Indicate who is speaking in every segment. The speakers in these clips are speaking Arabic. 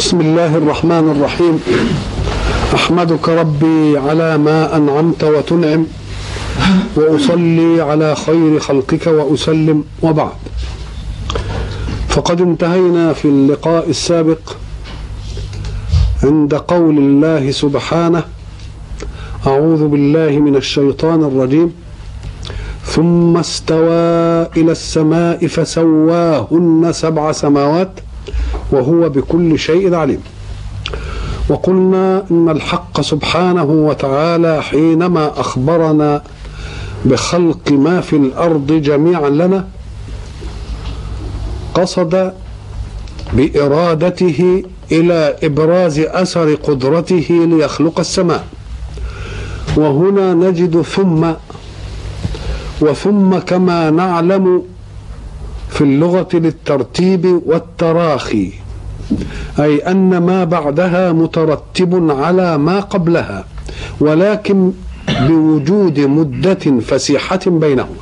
Speaker 1: بسم الله الرحمن الرحيم. أحمدك ربي على ما أنعمت وتنعم وأصلي على خير خلقك وأسلم وبعد. فقد انتهينا في اللقاء السابق عند قول الله سبحانه أعوذ بالله من الشيطان الرجيم. ثم استوى إلى السماء فسواهن سبع سماوات. وهو بكل شيء عليم. وقلنا إن الحق سبحانه وتعالى حينما أخبرنا بخلق ما في الأرض جميعا لنا قصد بإرادته إلى إبراز أثر قدرته ليخلق السماء. وهنا نجد ثم وثم كما نعلم في اللغة للترتيب والتراخي. أي أن ما بعدها مترتب على ما قبلها ولكن بوجود مدة فسيحة بينهما.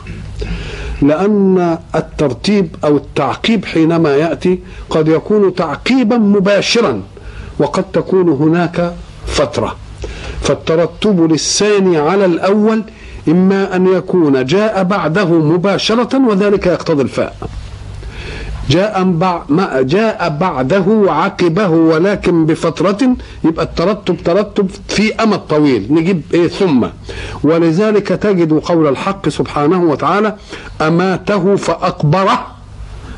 Speaker 1: لأن الترتيب أو التعقيب حينما يأتي قد يكون تعقيبا مباشرا وقد تكون هناك فترة. فالترتب للثاني على الأول إما أن يكون جاء بعده مباشرة وذلك يقتضي الفاء. جاء جاء بعده عقبه ولكن بفترة يبقى الترتب ترتب في أمد طويل. نجيب إيه؟ ثم. ولذلك تجد قول الحق سبحانه وتعالى أماته فأقبره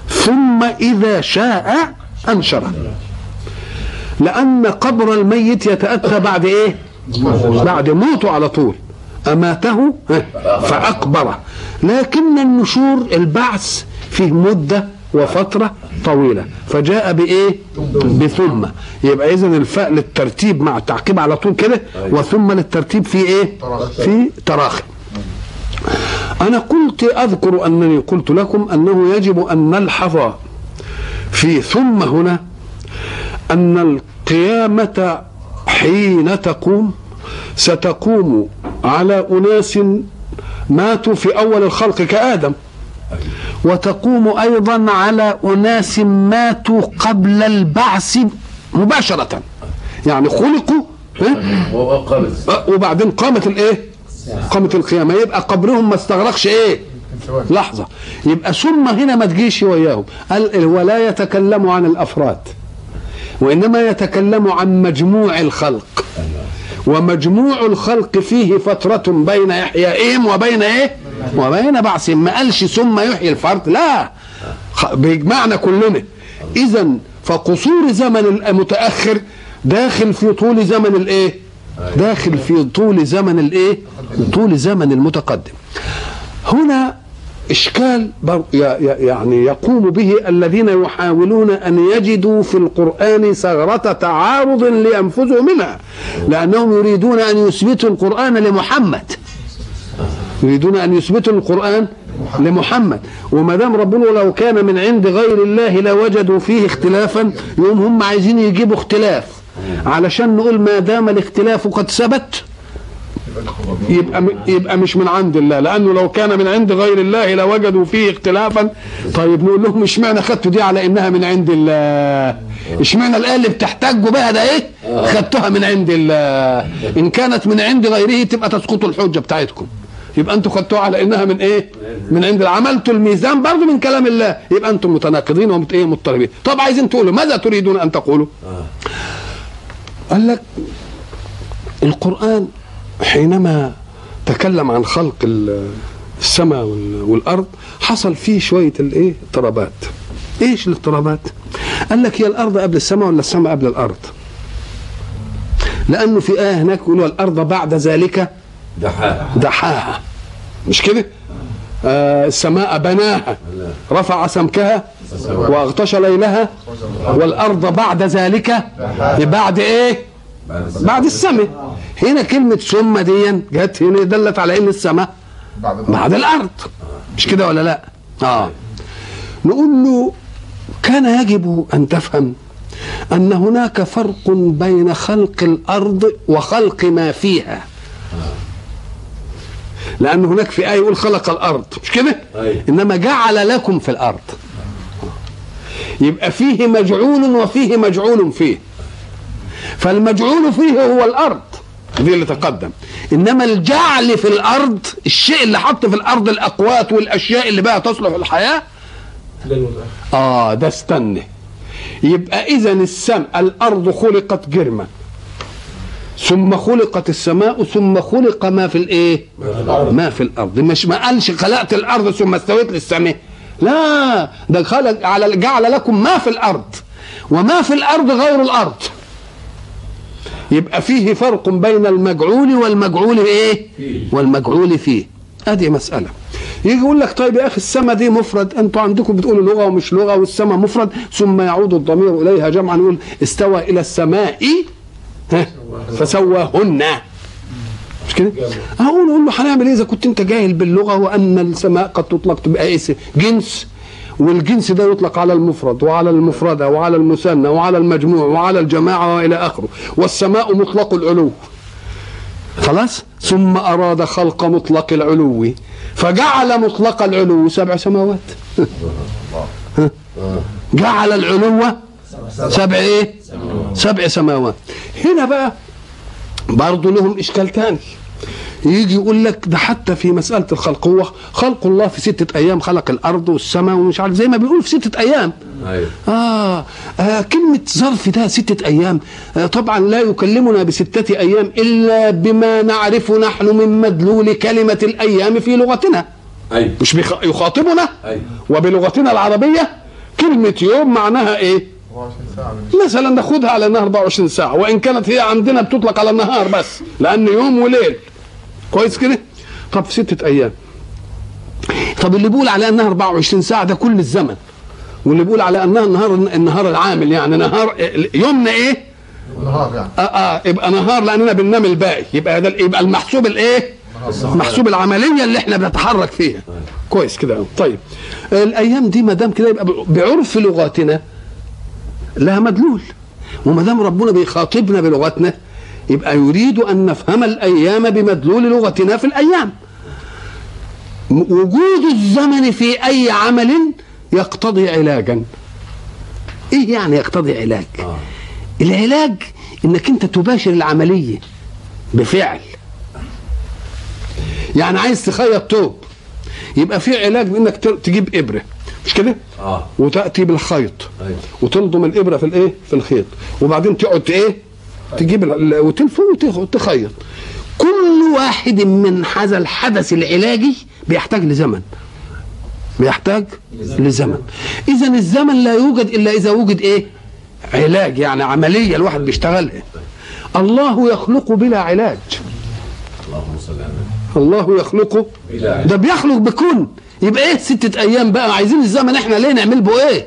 Speaker 1: ثم إذا شاء أنشره. لأن قبر الميت يتأتى بعد إيه؟ بعد موته على طول. أماته فأقبره. لكن النشور البعث فيه مدة وفترة طويلة. فجاء بإيه؟ بثم. يبقى إذا الفاء للترتيب مع التعقيب على طول كده وثم للترتيب في إيه؟ في تراخي. أنا قلت أذكر أنني قلت لكم أنه يجب أن نلحظ في ثم هنا أن القيامة حين تقوم ستقوم على أناس ماتوا في أول الخلق كآدم. وتقوم أيضا على أناس ماتوا قبل البعث مباشرة. يعني خلقوا وبعدين قامت الإيه؟ قامت القيامة. يبقى قبرهم ما استغرقش إيه؟ لحظة. يبقى ثم هنا ما تجيش وياهم. ولا يتكلم عن الأفراد وإنما يتكلم عن مجموع الخلق. ومجموع الخلق فيه فترة بين إحيائهم وبين إيه؟ وبين بعثهم ما قالش ثم يحيي الفرد لا بيجمعنا كلنا إذا فقصور زمن المتأخر داخل في طول زمن الإيه؟ داخل في طول زمن الإيه؟ طول زمن المتقدم هنا إشكال يعني يقوم به الذين يحاولون أن يجدوا في القرآن ثغرة تعارض لينفذوا منها لأنهم يريدون أن يثبتوا القرآن لمحمد. يريدون أن يثبتوا القرآن لمحمد. وما دام ربنا لو كان من عند غير الله لوجدوا فيه اختلافا يوم هم عايزين يجيبوا اختلاف. علشان نقول ما دام الاختلاف قد ثبت يبقى يبقى مش من عند الله لأنه لو كان من عند غير الله لوجدوا فيه اختلافا. طيب نقول لهم اشمعنى خدتوا دي على إنها من عند الله؟ اشمعنى الآية اللي بتحتجوا بها ده إيه؟ خدتوها من عند الله. إن كانت من عند غيره تبقى تسقط الحجة بتاعتكم. يبقى أنتوا خدتوها على إنها من إيه؟ من عند عملتوا الميزان برضه من كلام الله. يبقى أنتم متناقضين ومت إيه؟ مضطربين. طب عايزين تقولوا ماذا تريدون أن تقولوا؟ قال لك القرآن حينما تكلم عن خلق السماء والأرض حصل فيه شوية الإيه؟ اضطرابات. إيش الاضطرابات؟ قال لك هي الأرض قبل السماء ولا السماء قبل الأرض؟ لأنه في آية هناك يقولوا الأرض بعد ذلك
Speaker 2: دحاها.
Speaker 1: دحاها. مش كده؟ آه السماء بناها. رفع سمكها واغطش ليلها والأرض بعد ذلك بعد إيه؟ بعد السماء. هنا كلمة ثم دي جت هنا دلت على ان السماء. بعد الأرض. مش كده ولا لا؟ آه. نقول له كان يجب أن تفهم أن هناك فرق بين خلق الأرض وخلق ما فيها. لأن هناك في آية يقول خلق الأرض. مش كده؟ إنما جعل لكم في الأرض. يبقى فيه مجعول وفيه مجعول فيه. فالمجعول فيه هو الأرض. دي اللي تقدم. إنما الجعل في الأرض الشيء اللي حط في الأرض الأقوات والأشياء اللي بقى تصلح الحياة؟ آه ده استنى. يبقى اذا السماء الأرض خلقت جرما. ثم خلقت السماء ثم خلق ما في الإيه؟ ما في الأرض. مش ما قالش خلقت الأرض ثم استويت للسماء. لا ده خلق على جعل لكم ما في الأرض. وما في الأرض غير الأرض. يبقى فيه فرق بين المجعول والمجعول إيه؟ والمجعول فيه. ادي مسألة. يجي يقول لك طيب يا أخي السماء دي مفرد. أنتوا عندكم بتقولوا لغة ومش لغة والسماء مفرد. ثم يعود الضمير إليها جمعا يقول استوى إلى السماء. ها؟ فسواهن. مش كده؟ أقول أقول له هنعمل إيه إذا كنت أنت جاهل باللغة وأن السماء قد تطلق تبقى إيه؟ جنس. والجنس ده يطلق على المفرد وعلى المفردة وعلى المثنى وعلى المجموع وعلى الجماعة وإلى آخره. والسماء مطلق العلو. خلاص؟ ثم أراد خلق مطلق العلو. فجعل مطلق العلو سبع سماوات. جعل العلو سبع إيه؟ سبع سماوات. هنا بقى برضه لهم إشكال تاني. يجي يقول لك ده حتى في مسألة الخلق هو خلق الله في ستة أيام خلق الأرض والسماء ومش عارف زي ما بيقول في ستة أيام.
Speaker 2: أيوه.
Speaker 1: آه, آه كلمة ظرف ده ستة أيام. آه طبعا لا يكلمنا بستة أيام إلا بما نعرف نحن من مدلول كلمة الأيام في لغتنا.
Speaker 2: أيوه
Speaker 1: مش بيخ- يخاطبنا؟
Speaker 2: أيوة.
Speaker 1: وبلغتنا العربية؟ كلمة يوم معناها إيه؟ مثلا ناخدها على انها 24 ساعة وإن كانت هي عندنا بتطلق على النهار بس لأن يوم وليل. كويس كده؟ طب في ستة أيام. طب اللي بيقول على أنها 24 ساعة ده كل الزمن. واللي بيقول على أنها النهار النهار العامل يعني نهار يومنا إيه؟
Speaker 3: نهار يعني.
Speaker 1: آه آه يبقى نهار لأننا بننام الباقي. يبقى ده يبقى المحسوب الإيه؟ محسوب العملية اللي إحنا بنتحرك فيها. كويس كده. طيب. الأيام دي ما دام كده يبقى بعرف لغاتنا لها مدلول. وما دام ربنا بيخاطبنا بلغتنا يبقى يريد أن نفهم الأيام بمدلول لغتنا في الأيام. م- وجود الزمن في أي عمل يقتضي علاجا. إيه يعني يقتضي علاج؟
Speaker 2: آه.
Speaker 1: العلاج إنك أنت تباشر العملية بفعل. يعني عايز تخيط توب يبقى في علاج بإنك تجيب إبرة. مش كده؟
Speaker 2: آه.
Speaker 1: وتأتي بالخيط.
Speaker 2: أيوه.
Speaker 1: وتلضم الإبرة في الإيه؟ في الخيط. وبعدين تقعد إيه؟ تجيب ال- وتلف وتخ- وتخيط. كل واحد من هذا الحدث العلاجي بيحتاج لزمن. بيحتاج لزمن. اذا الزمن لا يوجد إلا إذا وجد إيه؟ علاج يعني عملية الواحد بيشتغلها الله يخلق بلا علاج. الله يخلقه. ده بيخلق بكون. يبقى إيه؟ ستة أيام بقى. عايزين الزمن إحنا ليه نعمل به إيه؟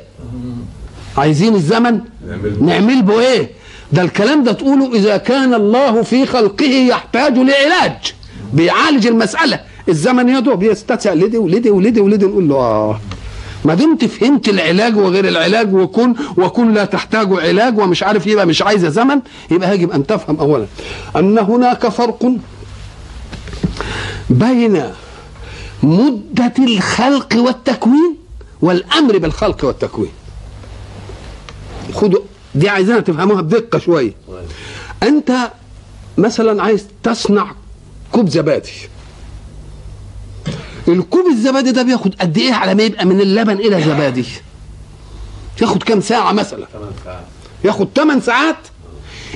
Speaker 1: عايزين الزمن
Speaker 2: نعمل به
Speaker 1: إيه؟ ده الكلام ده تقوله إذا كان الله في خلقه يحتاج لعلاج بيعالج المسألة. الزمن يا دوب يستسع لدي ولدي ولدي ولدي نقول له آه. ما دمت فهمت العلاج وغير العلاج وكن وكن لا تحتاج علاج ومش عارف يبقى مش عايزه زمن. يبقى يجب أن تفهم اولا. أن هناك فرق بين مدة الخلق والتكوين والأمر بالخلق والتكوين. خدوا دي عايزينها تفهموها بدقة شوية. أنت مثلا عايز تصنع كوب زبادي. الكوب الزبادي ده بياخد قد إيه على ما يبقى من اللبن إلى زبادي؟ ياخد كام ساعة مثلا؟ ياخد 8 ساعات؟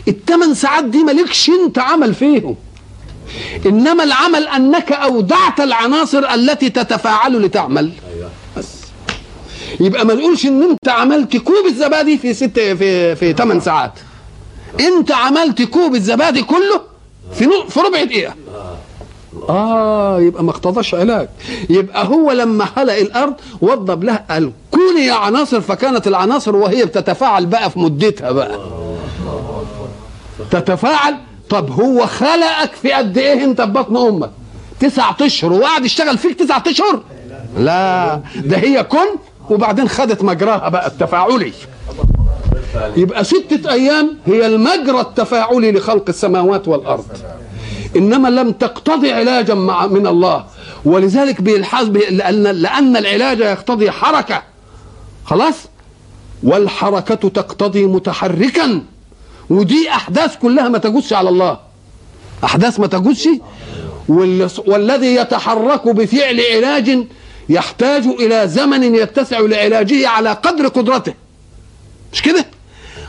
Speaker 1: الثمان ساعات دي مالكش أنت عمل فيهم. إنما العمل أنك أودعت العناصر التي تتفاعل لتعمل. يبقى ما تقولش إن أنت عملت كوب الزبادي في ست في في 8 ساعات. أنت عملت كوب الزبادي كله في في ربع دقيقة. آه يبقى ما اقتضاش علاج. يبقى هو لما خلق الأرض وضب لها قال كوني عناصر فكانت العناصر وهي بتتفاعل بقى في مدتها بقى. تتفاعل؟ طب هو خلقك في قد إيه أنت في بطن أمك؟ تسعة أشهر. وقعد يشتغل فيك تسعة أشهر؟ لا ده هي كن وبعدين خدت مجراها بقى التفاعلي. يبقى ستة أيام هي المجرى التفاعلي لخلق السماوات والأرض. إنما لم تقتضي علاجا مع من الله. ولذلك بيلحظ بي- لأن لأن العلاج يقتضي حركة. خلاص؟ والحركة تقتضي متحركا. ودي أحداث كلها ما تجوزش على الله. أحداث ما تجوزش. وال- والذي يتحرك بفعل علاج يحتاج إلى زمن يتسع لعلاجه على قدر قدرته. مش كده؟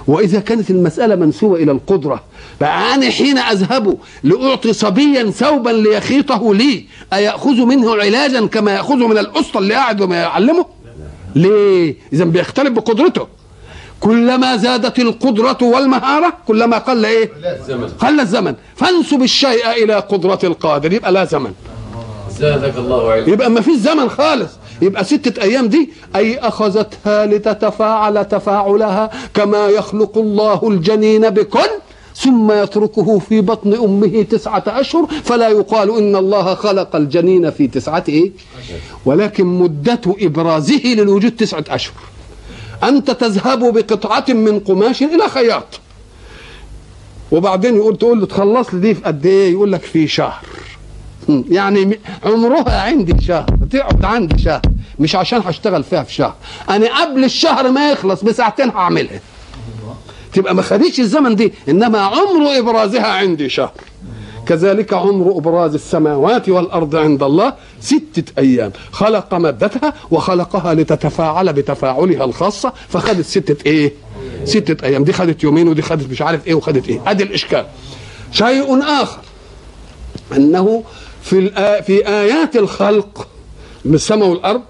Speaker 1: وإذا كانت المسألة منسوبة إلى القدرة بقى أنا حين أذهب لأعطي صبيا ثوبا ليخيطه لي أيأخذ منه علاجا كما يأخذ من الأسطى اللي قاعد وما يعلمه؟ ليه؟ اذا بيختلف بقدرته. كلما زادت القدرة والمهارة كلما قل إيه؟
Speaker 2: زمن
Speaker 1: قل الزمن. فانسب الشيء إلى قدرة القادر. يبقى لا زمن.
Speaker 2: زادك الله علما.
Speaker 1: يبقى ما فيش زمن خالص. يبقى ستة أيام دي أي أخذتها لتتفاعل تفاعلها كما يخلق الله الجنين بكل ثم يتركه في بطن أمه تسعة أشهر فلا يقال إن الله خلق الجنين في تسعة إيه؟ ولكن مدة إبرازه للوجود تسعة أشهر. أنت تذهب بقطعة من قماش إلى خياط. وبعدين يقول تقول له تخلص لي دي في قد إيه؟ يقول لك في شهر. يعني عمرها عندي شهر تقعد عندي شهر مش عشان هشتغل فيها في شهر. أنا قبل الشهر ما يخلص بساعتين هعملها. تبقى ما خدتش الزمن دي إنما عمر إبرازها عندي شهر. كذلك عمر إبراز السماوات والأرض عند الله ستة أيام. خلق مادتها وخلقها لتتفاعل بتفاعلها الخاصة فخدت ستة إيه؟ ستة أيام. دي خدت يومين ودي خدت مش عارف إيه وخدت إيه. أدي الإشكال. شيء آخر أنه في. في آيات الخلق من السماء والأرض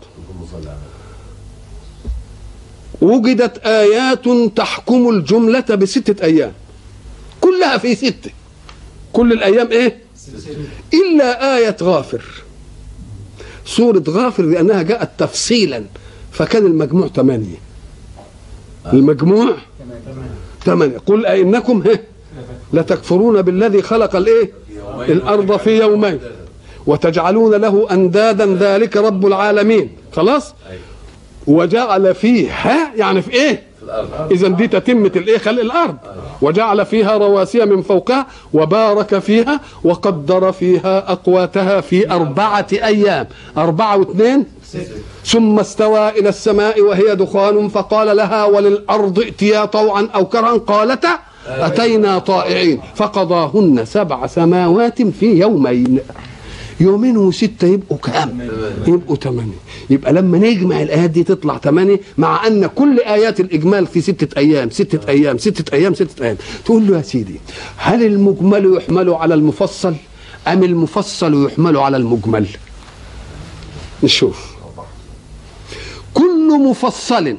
Speaker 1: وجدت آيات تحكم الجملة بستة أيام. كلها في ستة. كل الأيام إيه؟ إلا آية غافر. سورة غافر لأنها جاءت تفصيلا فكان المجموع ثمانية. المجموع ثمانية. قل أئنكم لتكفرون بالذي خلق الإيه؟ الأرض في يومين. وتجعلون له أندادا ذلك رب العالمين. خلاص؟ وجعل فيها يعني في
Speaker 2: الأرض
Speaker 1: اذا دي تتمه الايه خلق الأرض. وجعل فيها رواسي من فوقها وبارك فيها وقدر فيها أقواتها في أربعة أيام. أربعة واثنين. ثم استوى إلى السماء وهي دخان فقال لها وللأرض ائتيا طوعا أو كرها. قالتا أتينا طائعين. فقضاهن سبع سماوات في يومين. يومين وستة يبقوا كام؟ يبقوا ثمانية يبقى لما نجمع الآيات دي تطلع ثمانية مع أن كل آيات الإجمال في ستة أيام ستة أيام ستة أيام ستة أيام. تقول له يا سيدي هل المجمل يحمل على المفصل؟ أم المفصل يحمل على المجمل؟ نشوف. كل مفصل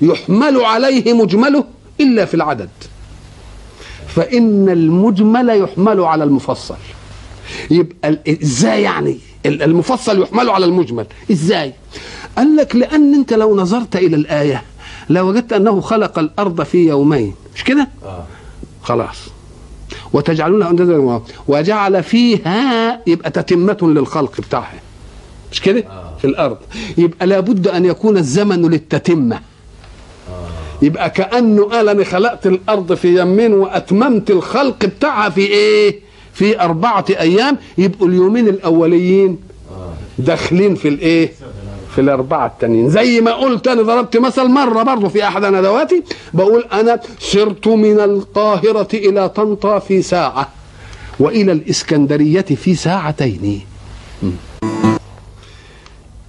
Speaker 1: يحمل عليه مجمله إلا في العدد. فإن المجمل يحمل على المفصل. يبقى إزاي يعني؟ ال- المفصل يحمل على المجمل. إزاي؟ قال لك لأن أنت لو نظرت إلى الآية لوجدت أنه خلق الأرض في يومين. مش كده؟
Speaker 2: آه.
Speaker 1: خلاص. وتجعلون وجعل فيها يبقى تتمة للخلق بتاعها. مش كده؟ في الأرض. يبقى لابد أن يكون الزمن للتتمة. يبقى كأنه قال أنا خلقت الأرض في يومين وأتممت الخلق بتاعها في إيه؟ في أربعة أيام يبقوا اليومين الأوليين داخلين في الإيه؟ في الأربعة التانيين. زي ما قلت أنا ضربت مثل مرة برضه في أحد ندواتي بقول أنا سرت من القاهرة إلى طنطا في ساعة وإلى الإسكندرية في ساعتين. م.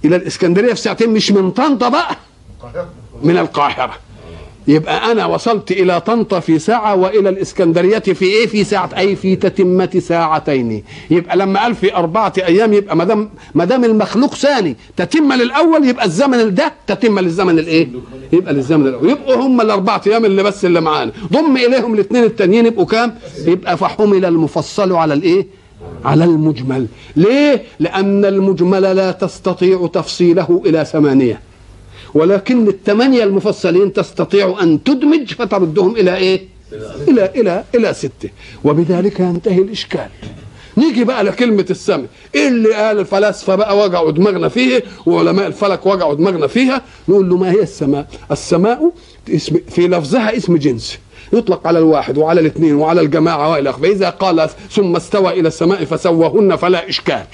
Speaker 1: إلى الإسكندرية في ساعتين مش من طنطا بقى من القاهرة. يبقى أنا وصلت إلى طنطا في ساعة وإلى الإسكندرية في إيه؟ في ساعة أي في تتمة ساعتين. يبقى لما قال في أربعة أيام يبقى ما دام ما دام المخلوق ثاني تتمه للأول يبقى الزمن ده تتمه للزمن الإيه؟ يبقى للزمن الأول. يبقوا هم الأربعة أيام اللي بس اللي معانا. ضم إليهم الاثنين التانيين يبقوا كام؟ يبقى فحمل المفصل على الإيه؟ على المجمل. ليه؟ لأن المجمل لا تستطيع تفصيله إلى ثمانية. ولكن الثمانية المفصلين تستطيع أن تدمج فتردهم إلى إيه؟ إلى إلى إلى ستة. وبذلك ينتهي الإشكال. نيجي بقى لكلمة السماء إيه اللي قال الفلاسفة بقى وجعوا دماغنا فيه؟ وعلماء الفلك وجعوا دماغنا فيها؟ نقول له ما هي السماء؟ السماء اسم في لفظها اسم جنس. يطلق على الواحد وعلى الاثنين وعلى الجماعة وإلى آخره. فإذا قال ثم استوى إلى السماء فسواهن فلا إشكال.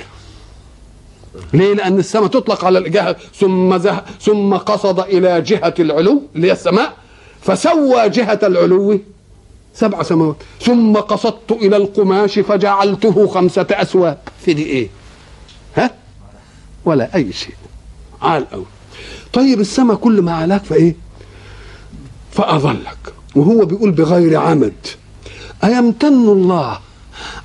Speaker 1: ليه؟ لأن السماء تطلق على الجهة ثم زه ثم قصد إلى جهة العلو اللي هي السماء فسوى جهة العلو سبع سماوات ثم قصدت إلى القماش فجعلته خمسة أسواق. في دي إيه؟ ها؟ ولا أي شيء. عال قوي طيب السماء كل ما علاك فإيه؟ فأظلك. وهو بيقول بغير عمد. أيمتن الله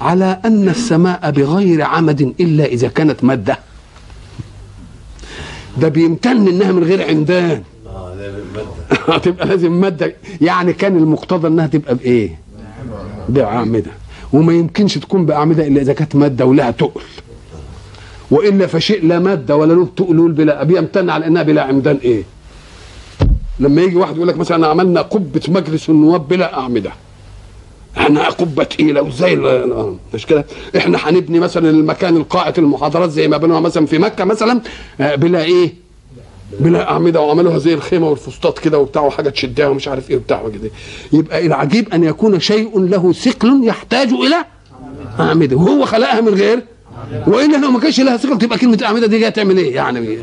Speaker 1: على أن السماء بغير عمد إلا إذا كانت مادة؟ ده بيمتن إنها من غير عمدان.
Speaker 2: آه
Speaker 1: هتبقى لازم مادة. يعني كان المقتضى إنها تبقى بإيه؟ بأعمدة. وما يمكنش تكون بأعمدة إلا إذا كانت مادة ولها تقل. وإلا فشيء لا مادة ولا له تقل بلا بيمتن على إنها بلا عمدان إيه؟ لما يجي واحد يقول لك مثلا عملنا قبة مجلس النواب بلا أعمدة. إحنا قبه تقيله وزي ال- مش كده؟ إحنا هنبني مثلا المكان القاعه المحاضرات زي ما بنوها مثلا في مكة مثلا آه، بلا إيه؟ بلا أعمدة وعملوها زي الخيمة والفسطاط كده وبتاع وحاجة تشدها ومش عارف إيه وبتاع وكده. يبقى العجيب أن يكون شيء له ثقل يحتاج إلى أعمدة. وهو خلقها من غير؟ والا لو ما كانش لها ثقل تبقى كلمة أعمدة دي جاية تعمل إيه؟ يعني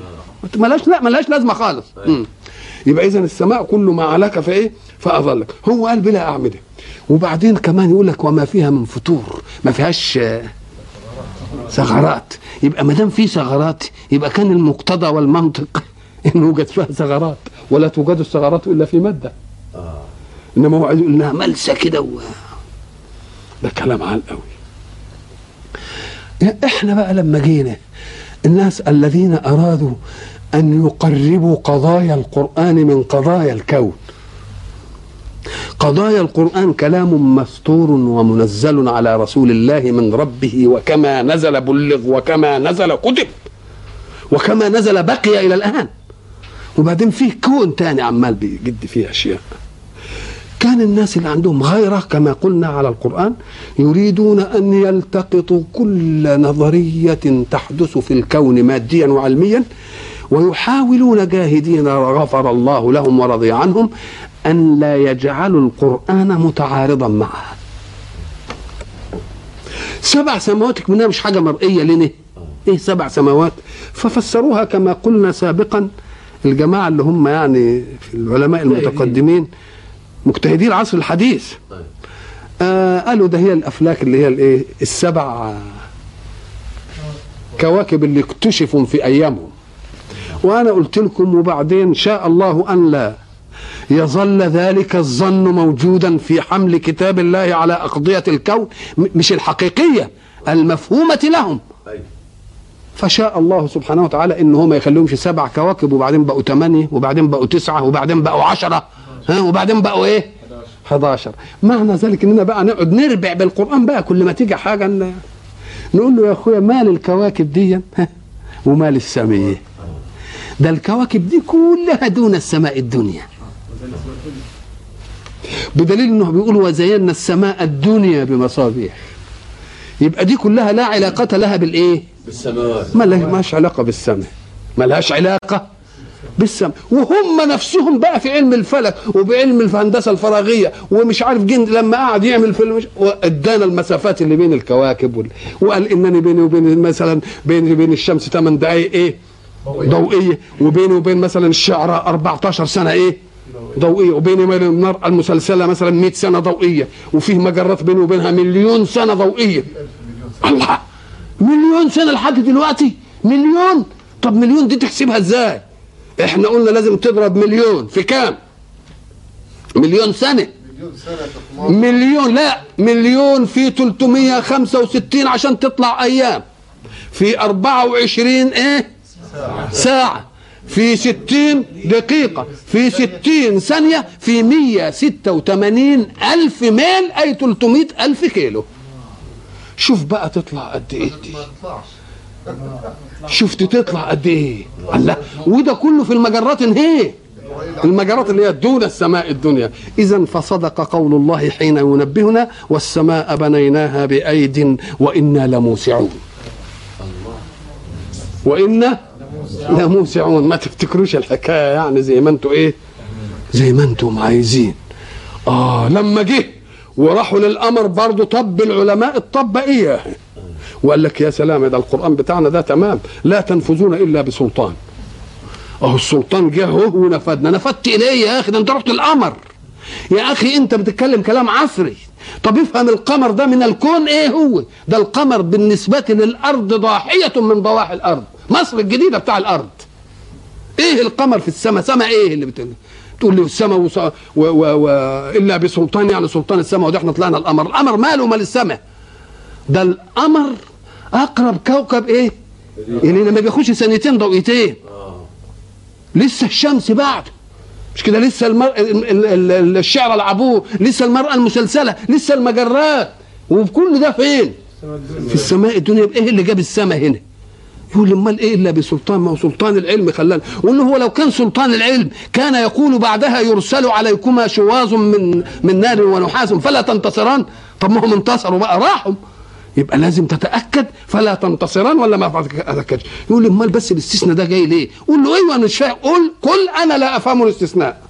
Speaker 1: ملاش لا ملاش لازمة خالص. يبقى اذا السماء كل ما علاك فإيه؟ فأظلك. هو قال بلا أعمدة. وبعدين كمان يقول لك وما فيها من فطور ما فيهاش ثغرات. يبقى ما دام في ثغرات يبقى كان المقتضى والمنطق إن يوجد فيها ثغرات ولا توجد الثغرات إلا في مادة. إنما هو عايز يقول إنها ملسة كده و... ده كلام عال قوي. إحنا بقى لما جينا الناس الذين أرادوا أن يقربوا قضايا القرآن من قضايا الكون. قضايا القرآن كلام مستور ومنزل على رسول الله من ربه وكما نزل بلغ وكما نزل كتب وكما نزل بقي إلى الآن. وبعدين فيه كون تاني عمال بيجد فيه أشياء. كان الناس اللي عندهم غيرة كما قلنا على القرآن يريدون أن يلتقطوا كل نظرية تحدث في الكون ماديا وعلميا ويحاولون جاهدين غفر الله لهم ورضي عنهم أن لا يجعلوا القرآن متعارضا معها سبع سماوات منها مش حاجة مرئية لنا إيه سبع سماوات؟ ففسروها كما قلنا سابقا. الجماعة اللي هم يعني في العلماء المتقدمين مجتهدي العصر الحديث.
Speaker 2: طيب.
Speaker 1: آه قالوا ده هي الأفلاك اللي هي الإيه؟ السبع كواكب اللي اكتشفوا في أيامهم. وأنا قلت لكم وبعدين شاء الله أن لا يظل ذلك الظن موجودا في حمل كتاب الله على أقضية الكون مش الحقيقية المفهومة لهم. فشاء الله سبحانه وتعالى إن هو ما يخليهمش سبع كواكب وبعدين بقوا ثمانية وبعدين بقوا تسعة وبعدين بقوا عشرة ها وبعدين بقوا إيه؟ 11 معنى ذلك إننا بقى نقعد نربع بالقرآن بقى كل ما تيجي حاجة ن- نقول له يا أخويا مال الكواكب دي ومال السمية ده الكواكب دي كلها دون السماء الدنيا. بدليل إنه بيقول وزينا السماء الدنيا بمصابيح. يبقى دي كلها لا علاقة لها بالإيه؟
Speaker 2: بالسماوات.
Speaker 1: ما لهاش علاقة بالسماء. ما لهاش علاقة بالسماء. وهم نفسهم بقى في علم الفلك وبعلم الهندسة الفراغية ومش عارف جن لما قعد يعمل فيلم ادانا المسافات اللي بين الكواكب وال... وقال إنني بيني وبين مثلا بيني وبين الشمس 8 دقائق إيه؟ ضوئية. وبيني وبين مثلا الشعراء 14 سنة إيه؟ ضوئية وبين المراه المسلسله مثلا 100 سنة ضوئية وفيه مجرات بيني وبينها مليون سنة ضوئية. الله! مليون سنة لحد دلوقتي؟ مليون! طب مليون دي تحسبها إزاي؟ إحنا قلنا لازم تضرب مليون في كام؟ مليون سنة. مليون لا مليون في 365 عشان تطلع أيام. في 24 إيه؟ ساعة. في 60 دقيقة في 60 ثانية في 186 ألف ميل أي 300 ألف كيلو. شوف بقى تطلع قد إيه. دي شفت تطلع قد إيه. الله. وده كله في المجرات هي المجرات اللي هي دون السماء الدنيا. اذا فصدق قول الله حين ينبهنا والسماء بنيناها بأيد وإنا لموسعون. وأنا لموسعون ما تفتكروش الحكاية يعني زي ما أنتوا إيه؟ زي ما أنتم عايزين. آه لما جه وراحوا للأمر برضه طب العلماء الطب إيه؟ وقال لك يا سلام ده القرآن بتاعنا ده تمام لا تنفذون إلا بسلطان. أهو السلطان جه اهو ونفدنا. نفدت إليه يا أخي ده أنت رحت القمر يا أخي أنت بتتكلم كلام عصري. طب افهم القمر ده من الكون إيه هو؟ ده القمر بالنسبة للأرض ضاحية من ضواحي الأرض. مصر الجديدة بتاع الأرض. إيه القمر في السماء؟ سماء إيه اللي بتقول؟ تقول لي السماء وص... و... و... و... إلا بسلطان يعني سلطان السماء وده إحنا طلعنا القمر. القمر ماله مال السماء؟ ده القمر أقرب كوكب إيه؟ اللي ما بياخدش سنتين ضوئيتين لسه الشمس بعد. مش كده؟ لسه المر... ال- ال- ال- الشعر العبور لسه المرأة المسلسلة لسه المجرات. وكل ده فين؟ في السماء الدنيا. إيه اللي جاب السماء هنا؟ يقول امال إيه إلا بسلطان؟ ما هو سلطان العلم خلانا له هو لو كان سلطان العلم كان يقول بعدها يرسل عليكما شواظ من من نار ونحاس فلا تنتصران. طب ما هم انتصروا بقى راحوا. يبقى لازم تتأكد فلا تنتصران ولا ما تتاكدش يقول لي أمال بس الاستثناء ده جاي ليه؟ قول له أيوه أنا مش قل قل أنا لا أفهم الاستثناء.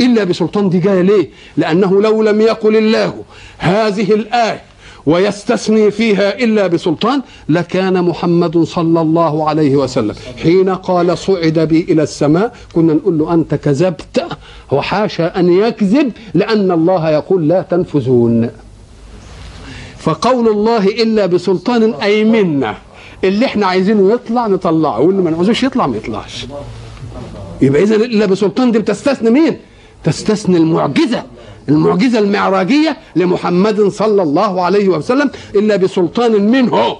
Speaker 1: إلا بسلطان دي جاية ليه؟ لأنه لو لم يقل الله هذه الآية ويستثني فيها إلا بسلطان لكان محمد صلى الله عليه وسلم. حين قال صعد بي إلى السماء كنا نقول له أنت كذبت وحاشا أن يكذب لأن الله يقول لا تنفذون. فقول الله إلا بسلطان أي منا. اللي إحنا عايزينه يطلع نطلعه واللي ما نعوزوش يطلع ما يطلعش. يبقى اذا إلا بسلطان دي بتستثني مين؟ تستثني المعجزة. المعجزة المعراجية لمحمد صلى الله عليه وسلم إلا بسلطان منه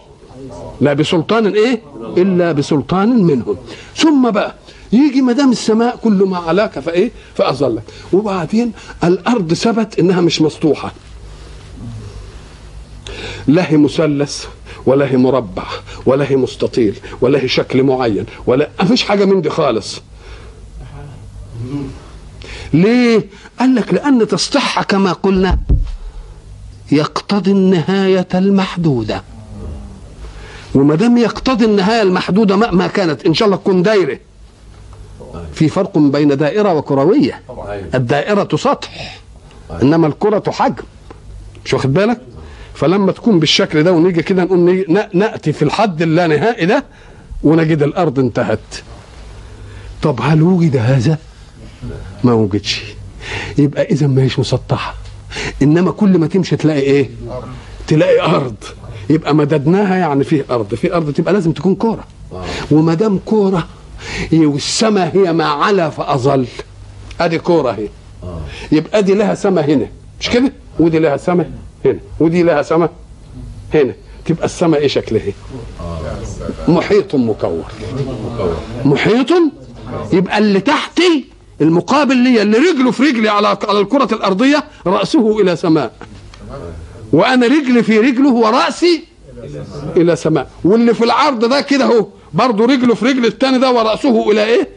Speaker 1: لا بسلطان إيه؟ إلا بسلطان منه ثم بقى يجي ما دام السماء كل ما علاك فإيه؟ فأظلك. وبعدين الأرض ثبت إنها مش مسطوحه لا هي مثلث ولا هي مربع ولا هي مستطيل ولا هي شكل معين ولا ما فيش حاجة من دي خالص. ليه؟ قال لك لأن تصطح كما قلنا. يقتضي النهاية المحدودة. وما دام يقتضي النهاية المحدودة مهما كانت إن شاء الله تكون دايرة. في فرق بين دائرة وكروية.
Speaker 2: أيوة.
Speaker 1: الدائرة سطح إنما الكرة حجم مش واخد بالك؟ فلما تكون بالشكل ده ونيجي كده نقول نيجي ن- نأتي في الحد اللانهائي ده ونجد الأرض انتهت. طب هل وجد هذا؟ ما وجدش. يبقى إذا ما هيش مسطحة. إنما كل ما تمشي تلاقي إيه؟ تلاقي أرض. يبقى مددناها يعني فيه أرض. في أرض تبقى لازم تكون كورة. وما دام كوره والسماء هي ما علا فأظل. أدي كورة اهي يبقى دي لها سما هنا. مش كده؟ ودي لها سما هنا. ودي لها سما هنا. تبقى السما إيه شكلها؟ محيط مكور محيط؟ يبقى اللي تحتي المقابل لي اللي رجله في رجلي على على الكرة الأرضية رأسه إلى سماء. وأنا رجلي في رجله ورأسي إلى سماء. واللي في العرض ده كده أهو برضه رجله في رجل التاني ده ورأسه إلى إيه؟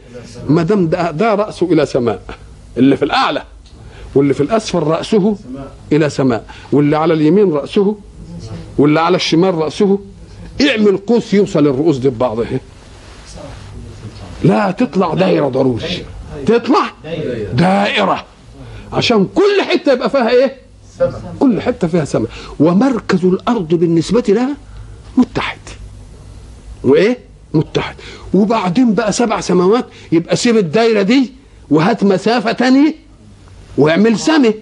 Speaker 1: ما دام ده, ده رأسه إلى سماء. اللي في الأعلى. واللي في الأسفل رأسه إلى سماء. واللي على اليمين رأسه واللي على الشمال رأسه. اعمل قوس يوصل الرؤوس دي ببعضها لا تطلع دايرة ضروري تطلع دائرة. عشان كل حتة يبقى فيها إيه؟ كل حتة فيها سماء ومركز الأرض بالنسبة لها متحد. وإيه؟ متحد. وبعدين بقى سبع سماوات يبقى سيب الدايرة دي وهات مسافة تانية واعمل سماء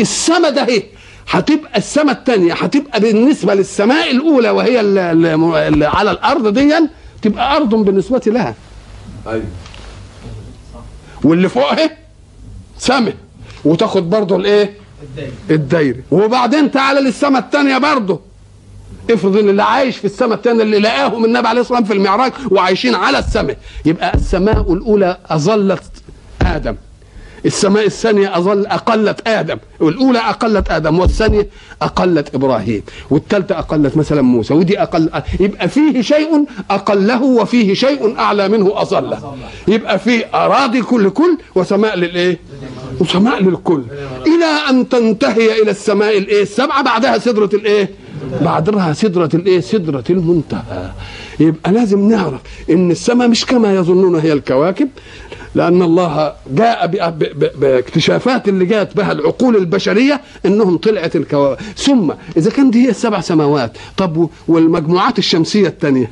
Speaker 1: السماء ده إيه؟ هتبقى السماء الثانية هتبقى بالنسبة للسماء الأولى وهي اللي على الأرض دي تبقى أرض بالنسبة لها.
Speaker 2: أيوه.
Speaker 1: واللي فوقها سماء وتاخد برضه الايه؟ الدايرة. وبعدين تعالى للسماء الثانية برضه. افرض إن اللي عايش في السماء الثانية اللي لقاهم النبي عليه الصلاة والسلام في المعراج وعايشين على السماء. يبقى السماء الأولى أظلت آدم. السماء الثانية أظل أقلت آدم والأولى أقلت آدم والثانية أقلت إبراهيم والثالثة أقلت مثلا موسى ودي أقل يبقى فيه شيء أقله وفيه شيء أعلى منه أظله يبقى فيه أراضي كل كل وسماء للإيه؟ وسماء للكل. إلى أن تنتهي إلى السماء الإيه؟ السبعة بعدها سدرة الإيه؟ بعدها سدرة الإيه؟ سدرة المنتهى. يبقى لازم نعرف إن السماء مش كما يظنون هي الكواكب. لأن الله جاء باكتشافات اللي جاءت بها العقول البشرية إنهم طلعت الكواكب ثم إذا كان دي هي السبع سماوات طب والمجموعات الشمسية الثانية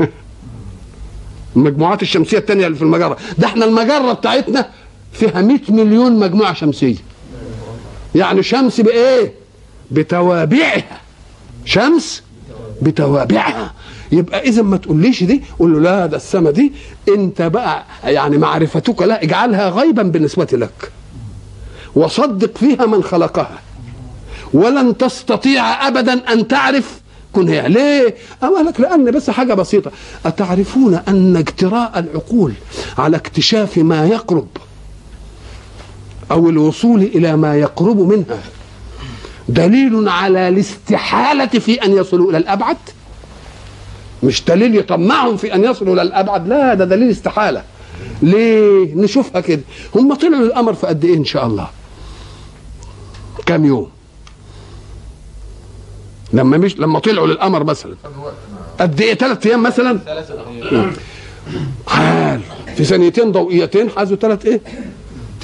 Speaker 1: المجموعات الشمسية الثانية اللي في المجرة. ده إحنا المجرة بتاعتنا فيها 100 مليون مجموعة شمسية. يعني شمس بإيه؟ بتوابعها. شمس بتوابعها. يبقى إذا ما تقوليش دي قول له لا ده السما دي أنت بقى يعني معرفتك لا اجعلها غيبا بالنسبة لك. وصدق فيها من خلقها. ولن تستطيع ابدا أن تعرف كن هي. ليه؟ أقول لك لأن بس حاجة بسيطة. أتعرفون أن اجتراء العقول على اكتشاف ما يقرب أو الوصول إلى ما يقرب منها دليل على الاستحالة في أن يصلوا إلى الأبعد؟ مش دليل يطمعهم في أن يصلوا إلى الأبعد. لا ده دليل استحالة. ليه؟ نشوفها كده. هم طلعوا القمر في قد إيه إن شاء الله؟ كام يوم؟ لما مش لما طلعوا للقمر مثلا. قد إيه؟ ثلاث أيام مثلا؟ حال. في ثانيتين ضوئيتين حازوا ثلاث إيه؟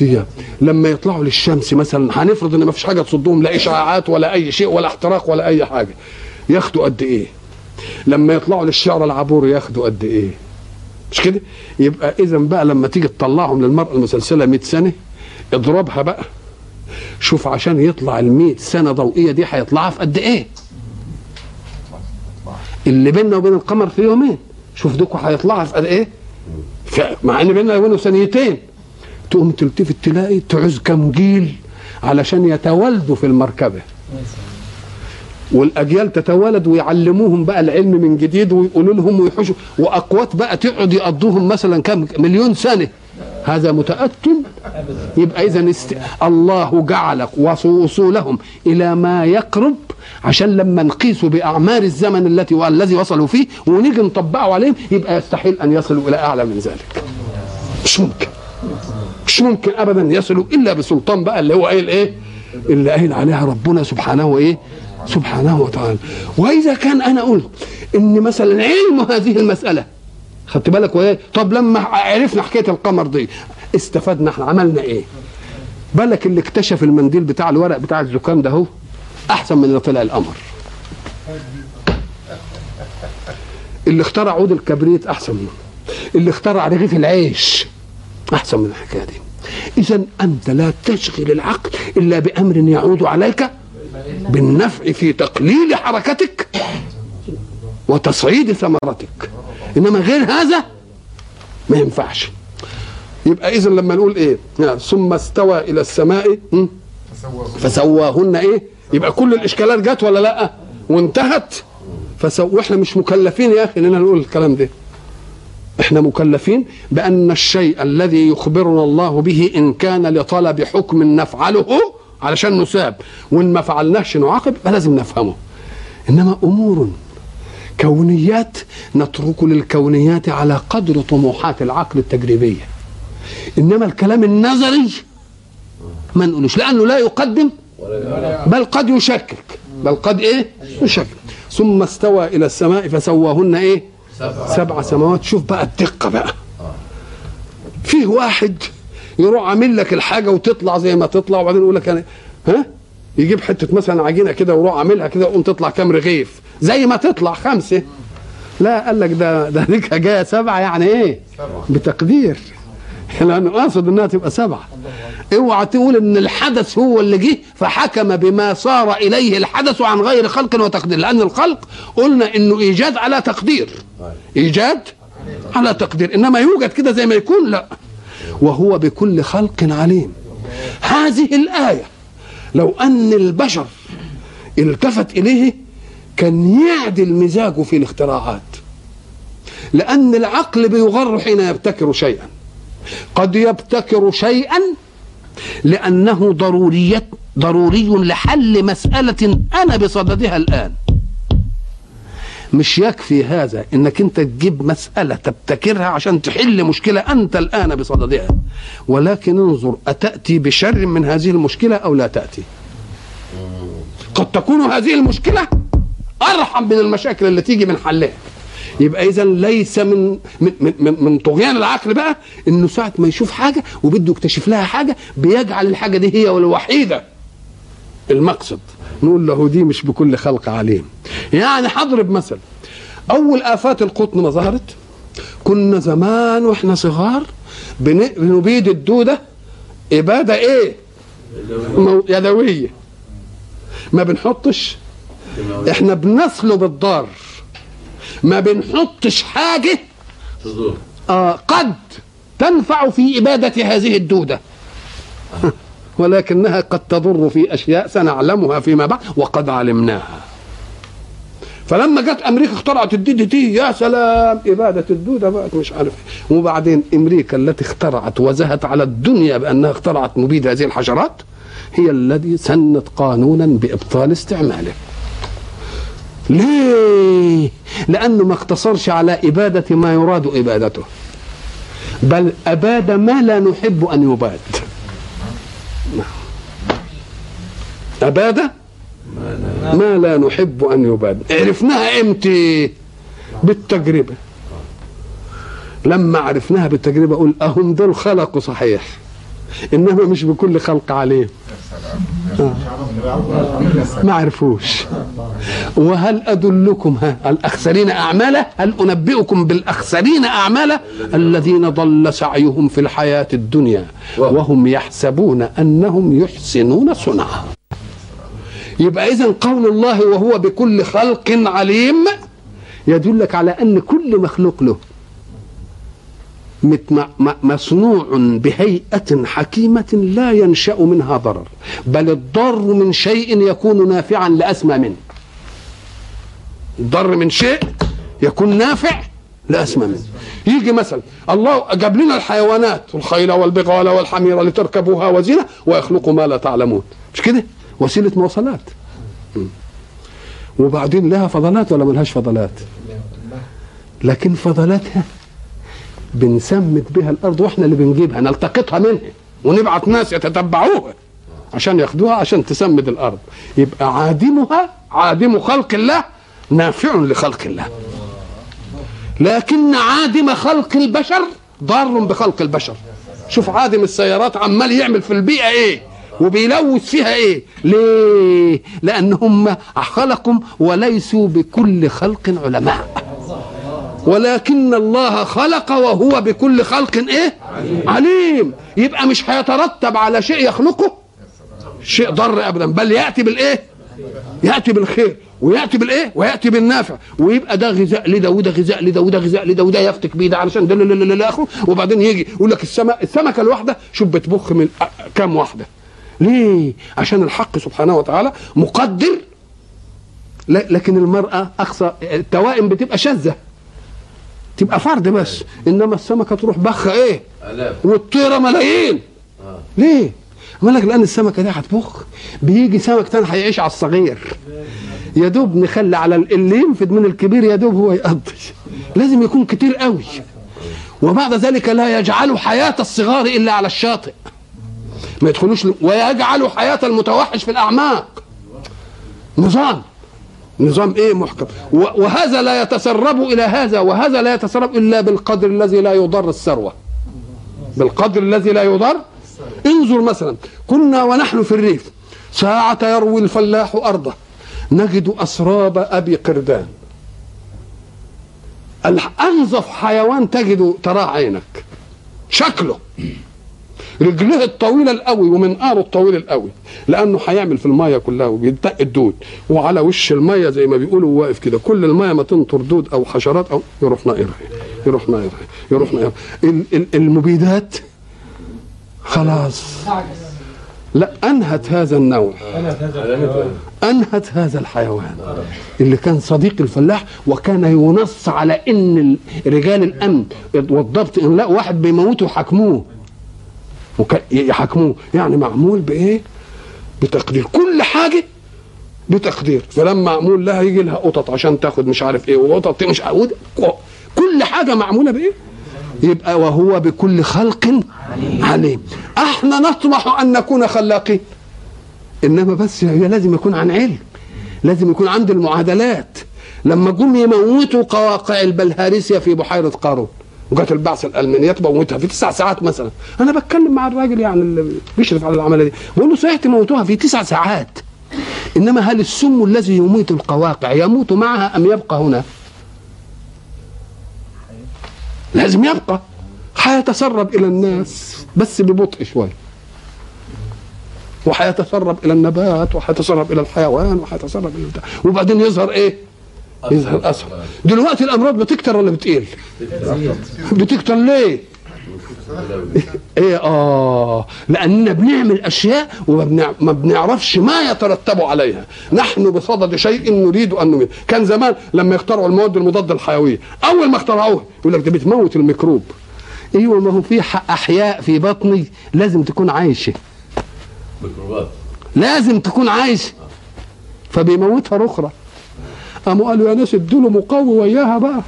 Speaker 1: أيام. لما يطلعوا للشمس مثلا هنفرض إن ما فيش حاجة تصدهم لا اشعاعات ولا أي شيء ولا احتراق ولا أي حاجة. ياخدوا قد إيه؟ لما يطلعوا للشعر العبور ياخدوا قد إيه؟ مش كده؟ يبقى اذا بقى لما تيجي تطلعهم للمرأة المسلسلة 100 سنة اضربها بقى شوف عشان يطلع ال 100 سنة ضوئية دي هيطلعها في قد إيه؟ اللي بيننا وبين القمر في يومين شوف دوكوا هيطلعها في قد إيه؟ مع إن بيننا وبينه ثانيتين تقوم تلتفت تلاقي تعوز كم جيل علشان يتوالدوا في المركبة. والأجيال تتوالد ويعلموهم بقى العلم من جديد ويقولوا لهم ويحوشوا وأقوات بقى تقعد يقضوهم مثلا كم مليون سنة. هذا متأكد؟ يبقى إذا است... الله جعل وص- وصولهم إلى ما يقرب عشان لما نقيسه بأعمار الزمن التي والذي وصلوا فيه ونيجي نطبقه عليهم يبقى يستحيل أن يصلوا إلى أعلى من ذلك. مش ممكن. مش ممكن ابدا يصلوا إلا بسلطان بقى اللي هو قايل إيه؟ اللي قايل عليها ربنا سبحانه وإيه؟ سبحانه وتعالى. وإذا كان أنا قلت إن مثلا علم هذه المسألة خدت بالك وإيه؟ طب لما عرفنا حكاية القمر دي استفدنا إحنا عملنا إيه؟ بالك اللي اكتشف المنديل بتاع الورق بتاع الزكام ده هو أحسن من اللي طلع القمر. اللي اخترع عود الكبريت أحسن منه. اللي اخترع رغيف العيش أحسن من الحكاية دي. اذا أنت لا تشغل العقل إلا بأمر يعود عليك بالنفع في تقليل حركتك وتصعيد ثمرتك. إنما غير هذا ما ينفعش. يبقى اذا لما نقول إيه؟ يعني ثم استوى إلى السماء? فسواهن إيه؟ يبقى كل الإشكالات جت ولا لأ؟ وانتهت. فسو... وإحنا مش مكلفين يا أخي اننا نقول الكلام ده. إحنا مكلفين بأن الشيء الذي يخبرنا الله به إن كان لطلب حكم نفعله علشان نساب وإن ما فعلناش نعاقب فلازم نفهمه. إنما أمور كونيات نترك للكونيات على قدر طموحات العقل التجريبية. إنما الكلام النظري ما نقولوش لأنه لا يقدم بل قد يشكك. بل قد إيه؟ يشكك. ثم استوى إلى السماء فسواهن إيه؟ سبع سماوات. شوف بقى الدقة بقى. فيه واحد يروح عامل لك الحاجة وتطلع زي ما تطلع وبعدين يقول لك أنا ها؟ يجيب حتة مثلا عجينة كده ويروح عاملها كده وقوم تطلع كام رغيف. زي ما تطلع خمسة. لا قال لك ده ده ديك جاية سبعة يعني إيه؟ بتقدير. لأنه قاصد إنها تبقى سبعة. اوعى تقول إن الحدث هو اللي جه فحكم بما صار إليه الحدث عن غير خلق وتقدير. لأن الخلق قلنا إنه إيجاد على تقدير. إيجاد على تقدير. إنما يوجد كده زي ما يكون لا. وهو بكل خلق عليم. هذه الآية لو أن البشر التفت إليه كان يعدل مزاجه في الاختراعات. لأن العقل بيغر حين يبتكر شيئا. قد يبتكر شيئا لأنه ضرورية ضروري لحل مسألة أنا بصددها الآن. مش يكفي هذا إنك أنت تجيب مسألة تبتكرها عشان تحل مشكلة أنت الآن بصددها. ولكن انظر أتأتي بشر من هذه المشكلة أو لا تأتي؟ قد تكون هذه المشكلة أرحم من المشاكل اللي تيجي من حلها. يبقى اذا ليس من من من, من طغيان العقل بقى إنه ساعة ما يشوف حاجة وبده يكتشف لها حاجة بيجعل الحاجة دي هي الوحيدة. المقصد. نقول له دي مش بكل خلق عليم. يعني هضرب مثل أول آفات القطن ما ظهرت كنا زمان وإحنا صغار بن- بنبيد الدودة إبادة إيه؟ مو- يدوية. ما بنحطش إحنا بنصلب الضار ما بنحطش
Speaker 2: تدور
Speaker 1: آه قد تنفع في إبادة هذه الدودة. ولكنها قد تضر في أشياء سنعلمها فيما بعد وقد علمناها. فلما جت أمريكا اخترعت ال DDT يا سلام إبادة الدودة بقت مش عارف إيه. وبعدين أمريكا التي اخترعت وزهت على الدنيا بأنها اخترعت مبيد هذه الحشرات هي الذي سنت قانونا بإبطال استعماله. ليه؟ لأنه ما اقتصرش على إبادة ما يراد إبادته. بل أباد ما لا نحب أن يباد. اباد ما لا نحب أن يباد عرفناها إمتى؟ بالتجربة. لما عرفناها بالتجربة أقول أهم دول خلقوا صحيح. إنما مش بكل خلق عليه آه. ما عرفوش. وهل أدلكم ها الأخسرين اعمالا هل أنبئكم بالأخسرين اعمالا الذين ضل سعيهم في الحياة الدنيا وهم يحسبون أنهم يحسنون صنعا. يبقى اذا قول الله وهو بكل خلق عليم يدلك على أن كل مخلوق له مصنوع بهيئة حكيمة لا ينشأ منها ضرر بل الضر من شيء يكون نافعا لأسمى منه. الضر من شيء يكون نافع لأسمى منه. يجي مثلا الله جاب لنا الحيوانات الخيل والبغال والحمير لتركبوها وزينة ويخلق ما لا تعلمون. مش كده؟ وسيلة مواصلات. وبعدين لها فضلات ولا ملهاش فضلات؟ لكن فضلاتها بنسمت بها الأرض وإحنا اللي بنجيبها نلتقطها منها ونبعت ناس يتتبعوها عشان ياخدوها عشان تسمد الأرض. يبقى عادمها عادم خلق الله نافع لخلق الله. لكن عادم خلق البشر ضار بخلق البشر. شوف عادم السيارات عمال يعمل في البيئة إيه وبيلوث فيها إيه؟ ليه؟ لأن هم خلقوا وليسوا بكل خلق علماء. ولكن الله خلق وهو بكل خلق إيه؟ عليم. يبقى مش هيترتب على شيء يخلقه؟ شيء ضر ابدا. بل يأتي بالإيه؟ يأتي بالخير ويأتي بالإيه؟ ويأتي بالنافع. ويبقى ده غذاء لده وده غذاء لده وده غذاء لده وده يفتك بيه ده علشان ده لا لا لا لا اخره وبعدين يجي يقول لك السمك السمكة الواحدة شوف بتبخ من كام واحدة. ليه؟ عشان الحق سبحانه وتعالى مقدر. لكن المرأة أقصى التوائم بتبقى شاذة. تبقى فرد بس. إنما السمكة تروح بخه
Speaker 2: إيه؟
Speaker 1: والطيرة ملايين. ليه؟ قال لك لأن السمكة دي هتبخ. بيجي سمك تاني هيعيش على الصغير. يا دوب نخلي على ال- اللي ينفد من الكبير يا دوب هو يقضي لازم يكون كتير قوي. وبعد ذلك لا يجعل حياة الصغار إلا على الشاطئ. ما يدخلوش ويجعل حياة المتوحش في الأعماق. نظام. نظام إيه محكم. وهذا لا يتسرب إلى هذا وهذا لا يتسرب إلا بالقدر الذي لا يضر الثروة. بالقدر الذي لا يضر. انظر مثلا كنا ونحن في الريف ساعة يروي الفلاح أرضه. نجد أسراب أبي قردان. أنظف حيوان تجد تراه عينك. شكله. رجليه الطويلة القوي ومنقاره الطويل القوي لأنه هيعمل في المية كلها وبيدق الدود. وعلى وش المية زي ما بيقولوا واقف كده. كل المية ما تنطر دود أو حشرات أو يروح ناقرها. يروح ناقرها. يروح ناقرها. ال- ال- المبيدات خلاص. لا أنهت هذا النوع. أنهت هذا الحيوان. اللي كان صديق الفلاح وكان ينص على إن ال- رجال الأمن والضبط إن لا واحد بيموتوا يحاكموه يحاكموه. يعني معمول بإيه؟ بتقدير. كل حاجة بتقدير. فلما معمول لها يجي لها قطط عشان تاخد مش عارف إيه وقطط مش عارف كل حاجة معمولة بإيه؟ يبقى وهو بكل خلق عليم. أحنا نطمح أن نكون خلاقين. إنما بس هي لازم يكون عن علم. لازم يكون عند المعادلات. لما جم يموتوا قواقع البلهارسيا في بحيرة قارون. وجت البعثه الألمانية تموتها في تسع ساعات مثلا. أنا بتكلم مع الراجل يعني اللي بيشرف على العملية دي. بقول له صحيح تموتوها في تسع ساعات. إنما هل السم الذي يميت القواقع يموت معها أم يبقى هنا؟ لازم يبقى. هيتسرب إلى الناس بس ببطء شوية وهيتسرب إلى النبات وهيتسرب إلى الحيوان وهيتسرب إلى وبعدين يظهر إيه؟ يظهر اثر دلوقتي الأمراض بتكتر ولا بتقل؟ بتكتر ليه؟ إيه آه. لأننا بنعمل أشياء وما بنع- ما بنعرفش ما يترتب عليها. نحن بصدد شيء نريد أن نميت. كان زمان لما يخترعوا المواد المضادة الحيوية أول ما اخترعوها يقول لك ده بتموت الميكروب. أيوه ما هو في أحياء في بطني لازم تكون عايشة.
Speaker 2: ميكروبات.
Speaker 1: لازم تكون عايشة. فبيموتها أخرى قاموا قالوا يا ناس ادوا له مقوي وياها بقى.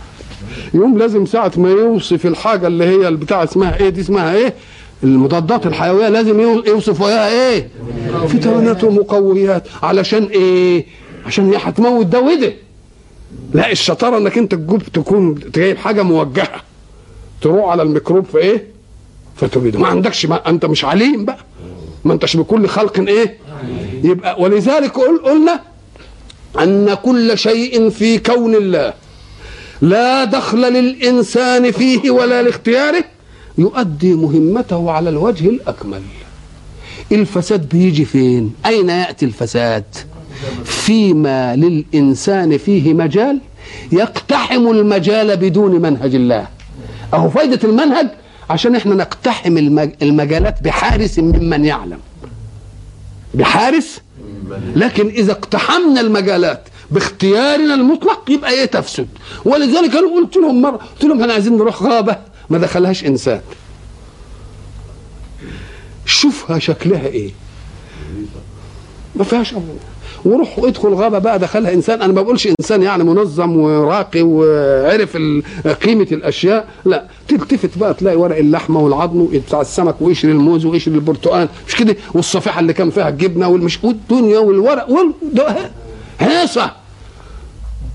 Speaker 1: يوم لازم ساعة ما يوصف الحاجة اللي هي البتاع اسمها إيه دي اسمها إيه؟ المضادات الحيوية لازم يو- يوصف وياها إيه؟ فيتامينات ومقويات. علشان إيه؟ عشان هي هتموت ده وده. لا الشطارة إنك أنت تجيب تكون جايب حاجة موجهة. تروح على الميكروب في إيه؟ فتبيده ما عندكش ما أنت مش عليم بقى. ما أنتش بكل خلق إيه؟ يبقى ولذلك قل قلنا أن كل شيء في كون الله لا دخل للإنسان فيه ولا لاختياره يؤدي مهمته على الوجه الأكمل. الفساد بيجي فين؟ أين يأتي الفساد؟ فيما للإنسان فيه مجال يقتحم المجال بدون منهج الله. أهو فايدة المنهج عشان إحنا نقتحم المج- المجالات بحارس ممن يعلم. بحارس لكن إذا اقتحمنا المجالات باختيارنا المطلق يبقى إيه تفسد. ولذلك أنا قلت لهم مرة قلت لهم إحنا عايزين نروح غابة ما دخلهاش إنسان. شوفها شكلها إيه. ما فيهاش أمر. وروح ادخل غابة بقى دخلها إنسان. أنا ما بقولش إنسان يعني منظم وراقي وعرف قيمة الأشياء. لا تلتفت بقى تلاقي ورق اللحمة والعظم بتاع السمك وقشر الموز وقشر البرتقال. مش كده؟ والصفيحة اللي كان فيها الجبنة والمش والدنيا والورق هيصه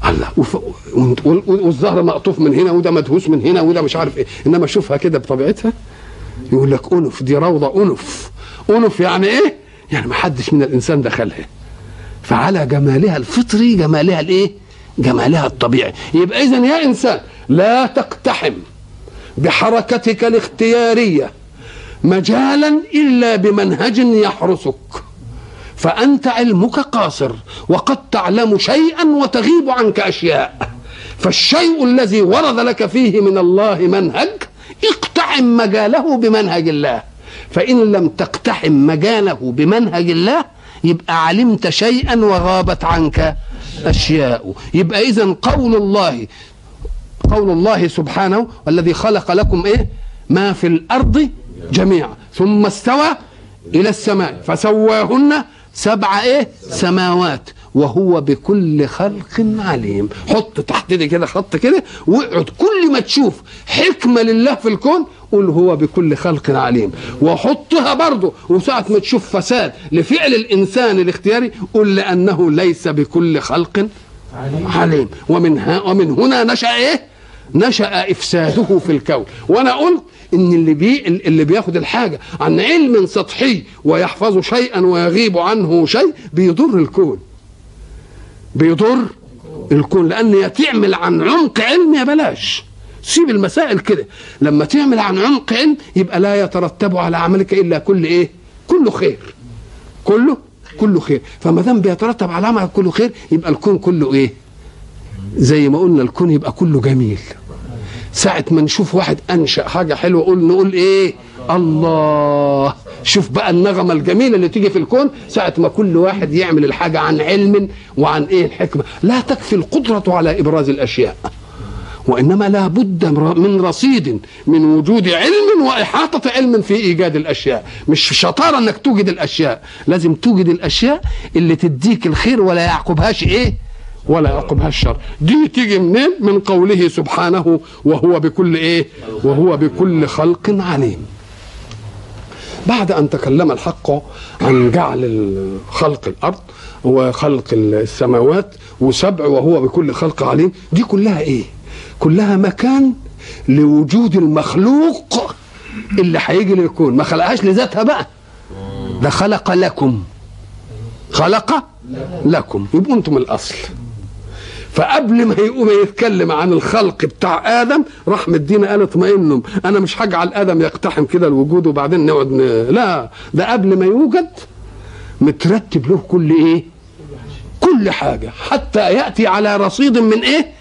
Speaker 1: الله وف... وال- وال- والزهر مقطوف من هنا وده مدهوس من هنا وده مش عارف إيه. إنما شوفها كده بطبيعتها. يقول لك أنف دي روضة أنف. أنف يعني إيه؟ يعني ما حدش من الإنسان دخلها. فعلى جمالها الفطري جمالها الإيه؟ جمالها الطبيعي. يبقى اذا يا إنسان لا تقتحم بحركتك الاختيارية مجالا إلا بمنهج يحرسك. فأنت علمك قاصر وقد تعلم شيئا وتغيب عنك أشياء. فالشيء الذي ورد لك فيه من الله منهج اقتحم مجاله بمنهج الله. فإن لم تقتحم مجاله بمنهج الله يبقى علمت شيئا وغابت عنك أشياء. يبقى اذا قول الله قول الله سبحانه والذي خلق لكم إيه؟ ما في الأرض جميعا. ثم استوى إلى السماء. فسواهن سبع إيه؟ سماوات. وهو بكل خلق عليم. حط تحت كده خط كده واقعد. كل ما تشوف حكمة لله في الكون قول هو بكل خلق عليم. وحطها برضه وساعة ما تشوف فساد لفعل الإنسان الاختياري قل لأنه ليس بكل خلق عليم. ومن ومن هنا نشأ إيه؟ نشأ إفساده في الكون. وأنا قلت إن اللي بي اللي بياخد الحاجة عن علم سطحي ويحفظ شيئا ويغيب عنه شيء بيضر الكون. بيضر الكون لأن يا تعمل عن عمق علم يا بلاش. سيب المسائل كده. لما تعمل عن عمق علم يبقى لا يترتب على عملك إلا كل إيه؟ كله خير. كله؟ كله خير. فما دام بيترتب على عملك كله خير يبقى الكون كله إيه؟ زي ما قلنا الكون يبقى كله جميل. ساعة ما نشوف واحد أنشأ حاجة حلوة قول نقول إيه؟ الله. شوف بقى النغمة الجميلة اللي تيجي في الكون ساعة ما كل واحد يعمل الحاجة عن علم وعن إيه؟ الحكمة. لا تكفي القدرة على إبراز الأشياء. وإنما لا بد من رصيد من وجود علم وإحاطة علم في إيجاد الأشياء. مش شطارة أنك توجد الأشياء. لازم توجد الأشياء اللي تديك الخير ولا يعقبهاش إيه؟ ولا يعقبها الشر دي تيجي منين؟ من قوله سبحانه وهو بكل إيه؟ وهو بكل خلق عليم. بعد أن تكلم الحق عن جعل خلق الأرض وخلق السماوات وسبع وهو بكل خلق عليم دي كلها إيه؟ كلها مكان لوجود المخلوق اللي هيجي للكون ما خلقهاش لذاتها بقى. ده خلق لكم. خلق لكم. يبقوا أنتم الأصل. فقبل ما يقوم يتكلم عن الخلق بتاع آدم راح مدينا قال اطمئنوا. أنا مش هجعل آدم يقتحم كده الوجود وبعدين نقعد ن... لا. ده قبل ما يوجد مترتب له كل إيه؟ كل حاجة. حتى يأتي على رصيد من إيه؟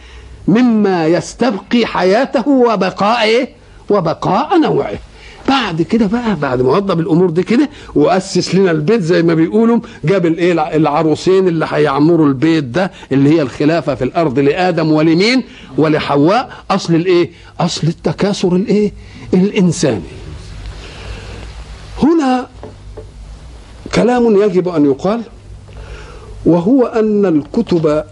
Speaker 1: مما يستبقي حياته وبقاء إيه؟ وبقاء نوعه. بعد كده بقى بعد ما وضب الأمور دي كده وأسس لنا البيت زي ما بيقولوا جاب الايه العروسين اللي هيعمروا البيت ده اللي هي الخلافة في الأرض لآدم ولمين؟ ولحواء. أصل الايه أصل التكاثر الايه الإنساني. هنا كلام يجب أن يقال وهو أن الكتب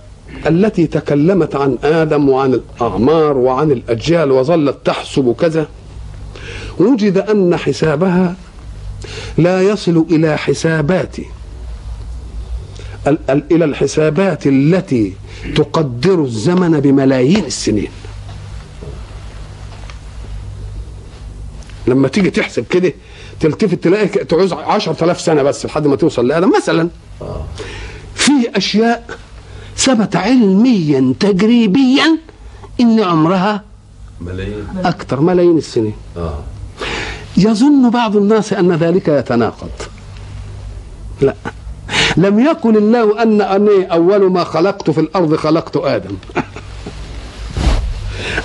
Speaker 1: التي تكلمت عن آدم وعن الأعمار وعن الأجيال وظلت تحسب كذا وجد أن حسابها لا يصل إلى حسابات إلى الحسابات التي تقدر الزمن بملايين السنين. لما تيجي تحسب كده تلتفت تلاقي تعوز 10000 سنة بس لحد ما توصل لآدم مثلا. في أشياء ثبت علميا تجريبيا إن عمرها
Speaker 2: ملايين.
Speaker 1: أكثر ملايين السنين.
Speaker 2: آه.
Speaker 1: يظن بعض الناس أن ذلك يتناقض. لا. لم يقل الله أن أني أول ما خلقت في الأرض خلقت آدم.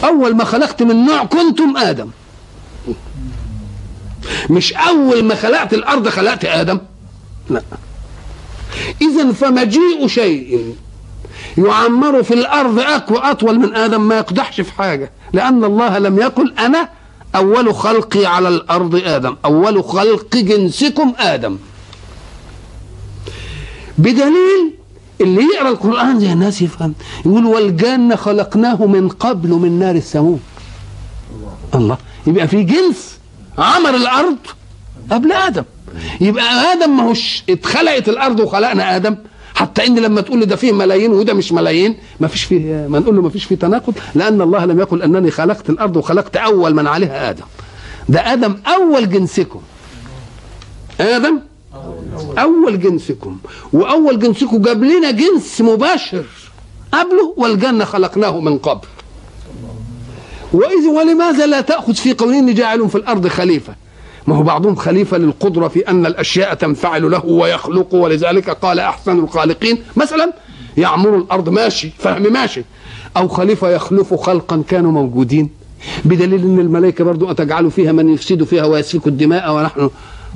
Speaker 1: أول ما خلقت من نوع كنتم آدم. مش أول ما خلقت الأرض خلقت آدم. لا. اذا فمجيء شيء يعمر في الأرض اقوى أطول من آدم ما يقدحش في حاجة. لأن الله لم يقل أنا أول خلقي على الأرض آدم أول خلق جنسكم آدم. بدليل اللي يقرأ القرآن زي الناس يفهم يقول والجنه خلقناه من قبل من نار السموم. الله يبقى في جنس عمر الأرض قبل آدم. يبقى آدم ما هوش اتخلقت الأرض وخلقنا آدم. حتى إن لما تقول لي ده فيه ملايين وده مش ملايين ما فيش فيه ما نقول له ما فيش فيه تناقض لأن الله لم يقل أنني خلقت الأرض وخلقت أول من عليها آدم. ده آدم أول جنسكم. آدم أول جنسكم. وأول جنسكم جاب لنا جنس مباشر قبله والجنة خلقناه من قبل. وإذ ولماذا لا تأخذ في قولين جاعل في الأرض خليفة؟ ما هو بعضهم خليفة للقدرة في أن الأشياء تنفعل له ويخلق ولذلك قال أحسن الخالقين. مثلا يعمر الأرض ماشي فهم ماشي. أو خليفة يخلف خلقا كانوا موجودين. بدليل أن الملائكة برضو أتجعلوا فيها من يفسد فيها ويسفك الدماء ونحن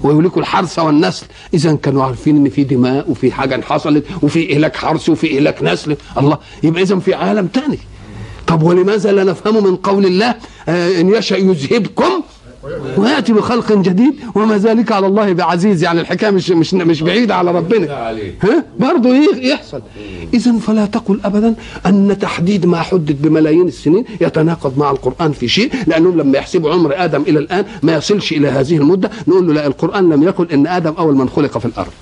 Speaker 1: ويهلكوا الحرث والنسل. اذا كانوا عارفين إن في دماء وفي حاجة حصلت وفي إهلاك حرث وفي إهلاك نسل. الله يبقى اذا في عالم تاني. طب ولماذا لا نفهم من قول الله آه إن يشاء يذهبكم ويأتي بخلق جديد وما ذلك على الله بعزيز. يعني الحكاية مش مش مش بعيدة على ربنا. ها؟ برضه يحصل. اذا فلا تقل ابدا أن تحديد ما حدد بملايين السنين يتناقض مع القرآن في شيء لأنهم لما يحسبوا عمر آدم إلى الآن ما يصلش إلى هذه المدة. نقول له لا القرآن لم يقل إن آدم أول من خلق في الأرض.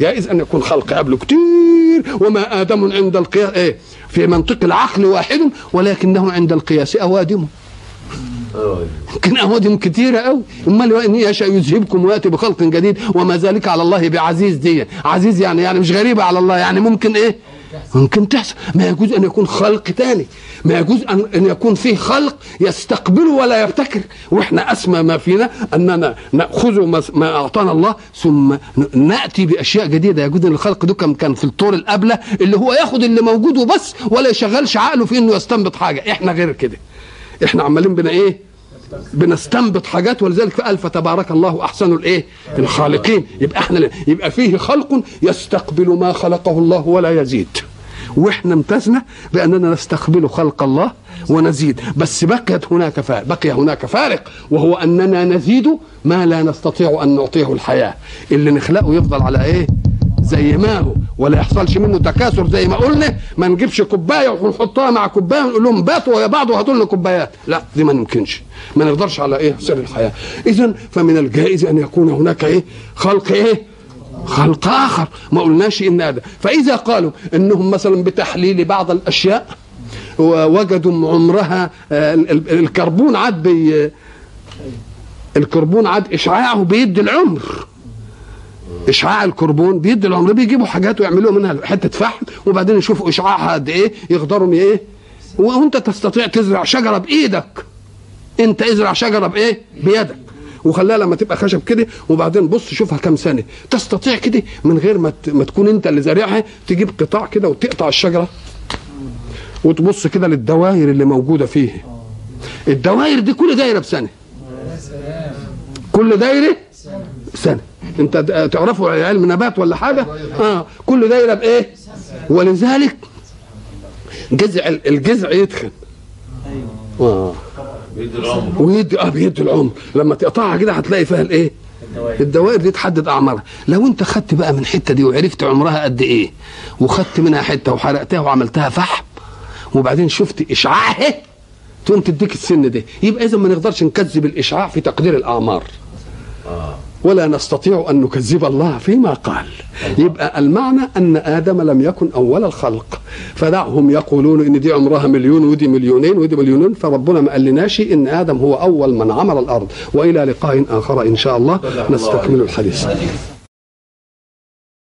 Speaker 1: جائز أن يكون خلق قبله كتير وما آدم عند القياس إيه في منطق العقل واحد ولكنه عند القياس اوادم يمكن اوادم كتيرة قوي أمال ان يشاء يذهبكم ويأتي بخلق جديد وما ذلك على الله بعزيز دي. عزيز يعني يعني مش غريبه على الله. يعني ممكن إيه؟ ممكن تحصل. ما يجوز أن يكون خلق تاني. ما يجوز ان يكون فيه خلق يستقبل ولا يبتكر. وإحنا أسمى ما فينا أننا نأخذ ما أعطانا الله ثم نأتي بأشياء جديدة. يجوز أن الخلق ده كان في الطور الأبلة اللي هو ياخذ اللي موجود وبس ولا يشغلش عقله في إنه يستنبط حاجة. إحنا غير كده. إحنا عمالين بنا إيه؟ بنستنبط حاجات ولذلك قال فتبارك الله أحسن الإيه؟ الخالقين. يبقى إحنا يبقى فيه خلق يستقبل ما خلقه الله ولا يزيد. وإحنا امتزنا بأننا نستقبل خلق الله ونزيد. بس بقيت هناك فارق بقي هناك فارق وهو أننا نزيد ما لا نستطيع أن نعطيه الحياة. اللي نخلقه يفضل على إيه؟ زي ما هو ولا يحصلش منه تكاثر زي ما قلنا. ما نجيبش كوباية ونحطها مع كوباية ونقول لهم باتوا ويا بعض وهاتوا لنا كوبايات. لا دي ما يمكنش ما نقدرش على إيه؟ سر الحياة. اذا فمن الجائز أن يكون هناك إيه؟ خلق إيه؟ خلق آخر. ما قلناش إن هذا. فإذا قالوا إنهم مثلا بتحليل بعض الأشياء ووجدوا عمرها الكربون عاد الكربون عاد إشعاعه بيدي العمر. إشعاع الكربون بيدي العمر بيجيبوا حاجات ويعملوا منها حتة فحم وبعدين يشوفوا اشعاعها قد إيه يقدروا إيه؟ وأنت تستطيع تزرع شجرة بإيدك. أنت ازرع شجرة بإيه؟ بيدك. وخليها لما تبقى خشب كده وبعدين بص شوفها كام سنه تستطيع كده من غير ما ما تكون أنت اللي زارعها تجيب قطاع كده وتقطع الشجرة. وتبص كده للدوائر اللي موجودة فيه. الدوائر دي كل دايرة بسنه كل دايرة؟ سنة. انت تعرفوا علم نبات ولا حاجة؟ آه. كل دايره بايه ولذلك جذع الجذع يدخن. آه.
Speaker 2: بيد العمر.
Speaker 1: ويدي آه بيدي العمر. لما تقطعها كده هتلاقي فيها الإيه؟ الدوائر. دي تحدد أعمارها. لو انت خدت بقى من الحته دي وعرفت عمرها قد إيه وخدت منها حتة وحرقتها وعملتها فحم وبعدين شفت إشعاعها تقوم تديك السن ده. يبقى اذا ما نقدرش نكذب الإشعاع في تقدير الأعمار. ولا نستطيع أن نكذب الله فيما قال. يبقى المعنى أن آدم لم يكن أول الخلق. فدعهم يقولون إن دي عمرها مليون ودي مليونين ودي مليونين فربنا ما قالناش إن آدم هو أول من عمر الأرض. وإلى لقاء آخر إن شاء الله. نستكمل الحديث.